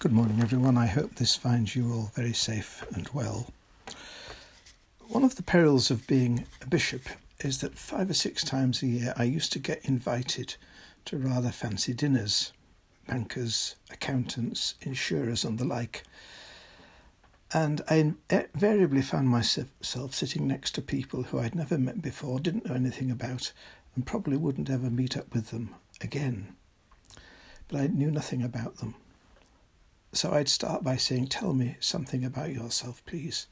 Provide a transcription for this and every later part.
Good morning, everyone. I hope this finds you all very safe and well. One of the perils of being a bishop is that five or six times a year I used to get invited to rather fancy dinners bankers, accountants, insurers, and the like. And I invariably found myself sitting next to people who I'd never met before, didn't know anything about, and probably wouldn't ever meet up with them again. But I knew nothing about them. So I'd start by saying, Tell me something about yourself, please,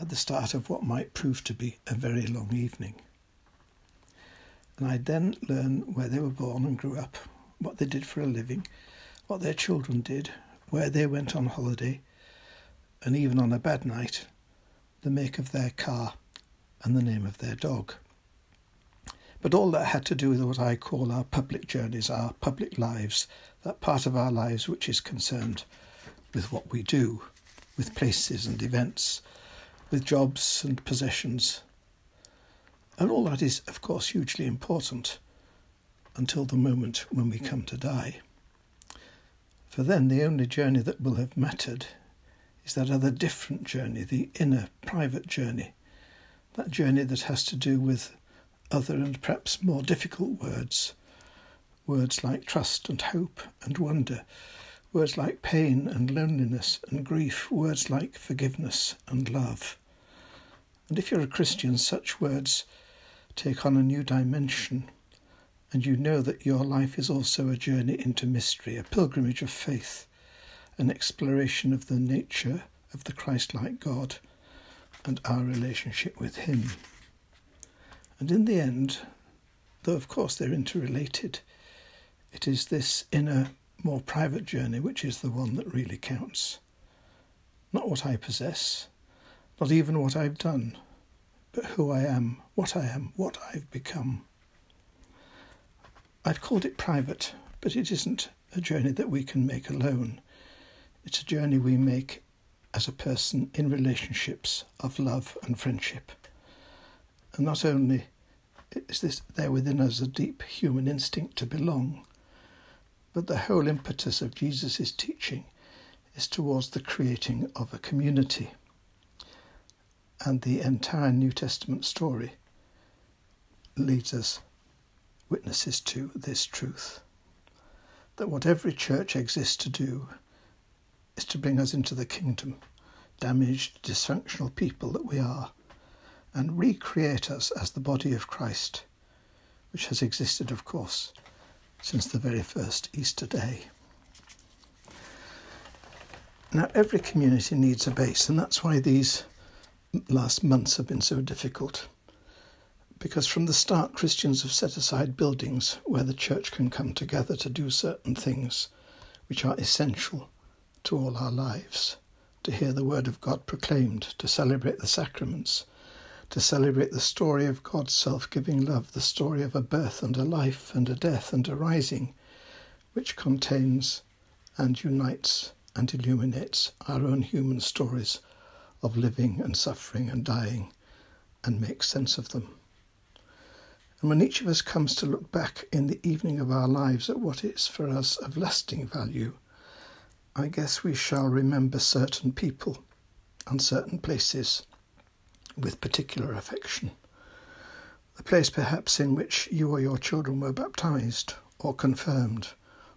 at the start of what might prove to be a very long evening. And I'd then learn where they were born and grew up, what they did for a living, what their children did, where they went on holiday, and even on a bad night, the make of their car and the name of their dog. But all that had to do with what I call our public journeys, our public lives, that part of our lives which is concerned with what we do, with places and events, with jobs and possessions. And all that is, of course, hugely important until the moment when we come to die. For then the only journey that will have mattered is that other different journey, the inner private journey, that journey that has to do with other and perhaps more difficult words. Words like trust and hope and wonder, words like pain and loneliness and grief, words like forgiveness and love. And if you're a Christian, such words take on a new dimension, and you know that your life is also a journey into mystery, a pilgrimage of faith, an exploration of the nature of the Christ like God and our relationship with Him. And in the end, though of course they're interrelated, it is this inner, more private journey which is the one that really counts. Not what I possess, not even what I've done, but who I am, what I am, what I've become. I've called it private, but it isn't a journey that we can make alone. It's a journey we make as a person in relationships of love and friendship. And not only is this there within us a deep human instinct to belong, but the whole impetus of Jesus' teaching is towards the creating of a community. And the entire New Testament story leads us, witnesses to this truth that what every church exists to do is to bring us into the kingdom, damaged, dysfunctional people that we are and recreate us as the body of Christ, which has existed, of course, since the very first Easter day. Now, every community needs a base, and that's why these last months have been so difficult. Because from the start, Christians have set aside buildings where the church can come together to do certain things which are essential to all our lives to hear the word of God proclaimed, to celebrate the sacraments, to celebrate the story of God's self giving love, the story of a birth and a life and a death and a rising, which contains and unites and illuminates our own human stories of living and suffering and dying and makes sense of them. And when each of us comes to look back in the evening of our lives at what is for us of lasting value, I guess we shall remember certain people and certain places with particular affection. The place perhaps in which you or your children were baptized, or confirmed,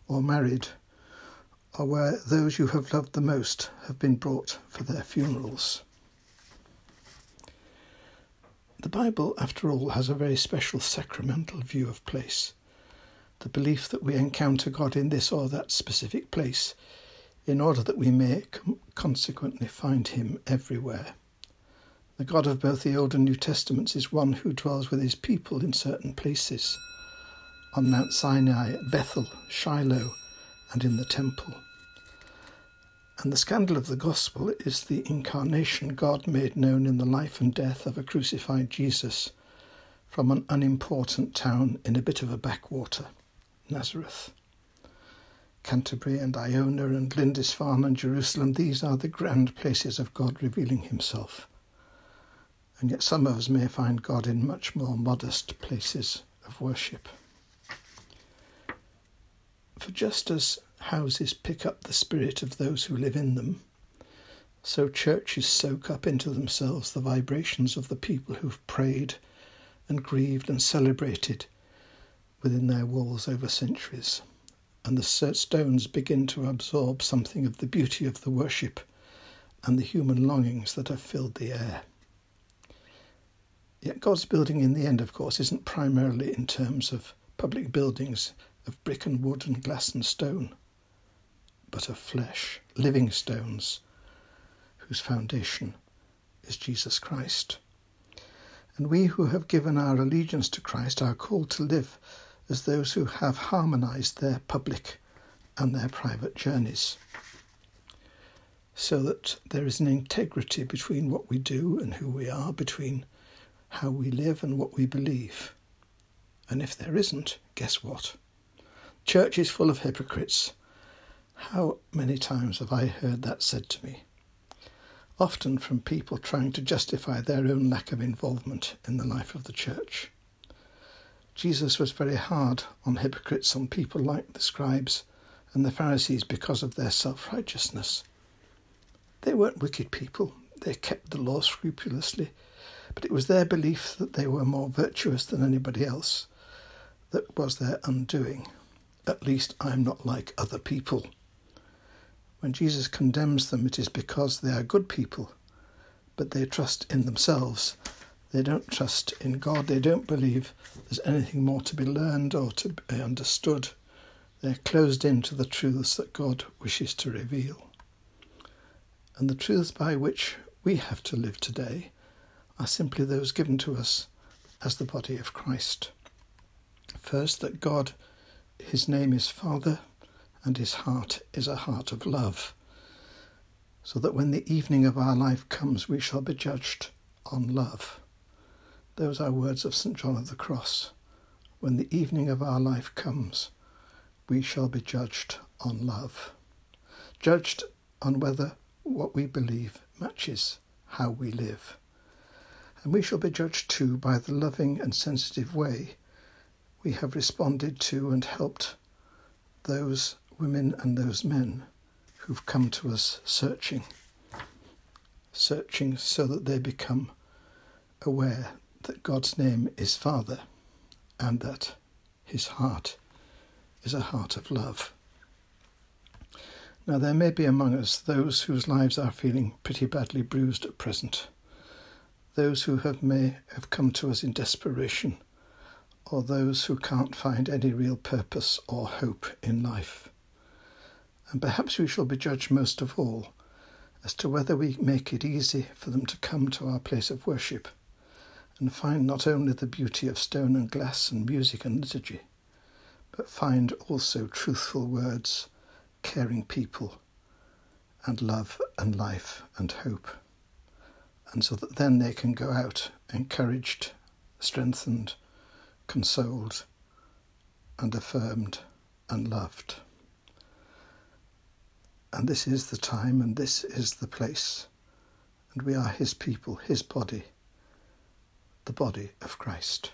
or married, or where those you have loved the most have been brought for their funerals. The Bible, after all, has a very special sacramental view of place. The belief that we encounter God in this or that specific place, in order that we may consequently find Him everywhere. The God of both the Old and New Testaments is one who dwells with his people in certain places on Mount Sinai, Bethel, Shiloh, and in the temple. And the scandal of the gospel is the incarnation God made known in the life and death of a crucified Jesus from an unimportant town in a bit of a backwater, Nazareth. Canterbury and Iona and Lindisfarne and Jerusalem, these are the grand places of God revealing himself and yet some of us may find God in much more modest places of worship. For just as houses pick up the spirit of those who live in them, so churches soak up into themselves the vibrations of the people who've prayed and grieved and celebrated within their walls over centuries. And the stones begin to absorb something of the beauty of the worship and the human longings that have filled the air. Yet God's building in the end, of course, isn't primarily in terms of public buildings of brick and wood and glass and stone, but of flesh, living stones, whose foundation is Jesus Christ. And we who have given our allegiance to Christ are called to live as those who have harmonized their public and their private journeys, so that there is an integrity between what we do and who we are, between how we live and what we believe. And if there isn't, guess what? Church is full of hypocrites. How many times have I heard that said to me? Often from people trying to justify their own lack of involvement in the life of the church. Jesus was very hard on hypocrites, on people like the scribes and the Pharisees because of their self righteousness. They weren't wicked people, they kept the law scrupulously, but it was their belief that they were more virtuous than anybody else that was their undoing. At least I'm not like other people. When Jesus condemns them, it is because they are good people, but they trust in themselves. They don't trust in God. They don't believe there's anything more to be learned or to be understood. They're closed in to the truths that God wishes to reveal. And the truths by which we have to live today are simply those given to us as the body of Christ. First, that God, his name is Father, and his heart is a heart of love, so that when the evening of our life comes, we shall be judged on love. Those are words of St. John of the Cross. When the evening of our life comes, we shall be judged on love, judged on whether what we believe matches how we live and we shall be judged too by the loving and sensitive way we have responded to and helped those women and those men who've come to us searching, searching so that they become aware that God's name is Father and that his heart is a heart of love. Now, there may be among us those whose lives are feeling pretty badly bruised at present those who have may have come to us in desperation, or those who can't find any real purpose or hope in life. And perhaps we shall be judged most of all as to whether we make it easy for them to come to our place of worship and find not only the beauty of stone and glass and music and liturgy, but find also truthful words, caring people, and love and life and hope and so that then they can go out encouraged, strengthened, consoled, and affirmed and loved. And this is the time and this is the place, and we are His people, His body, the body of Christ.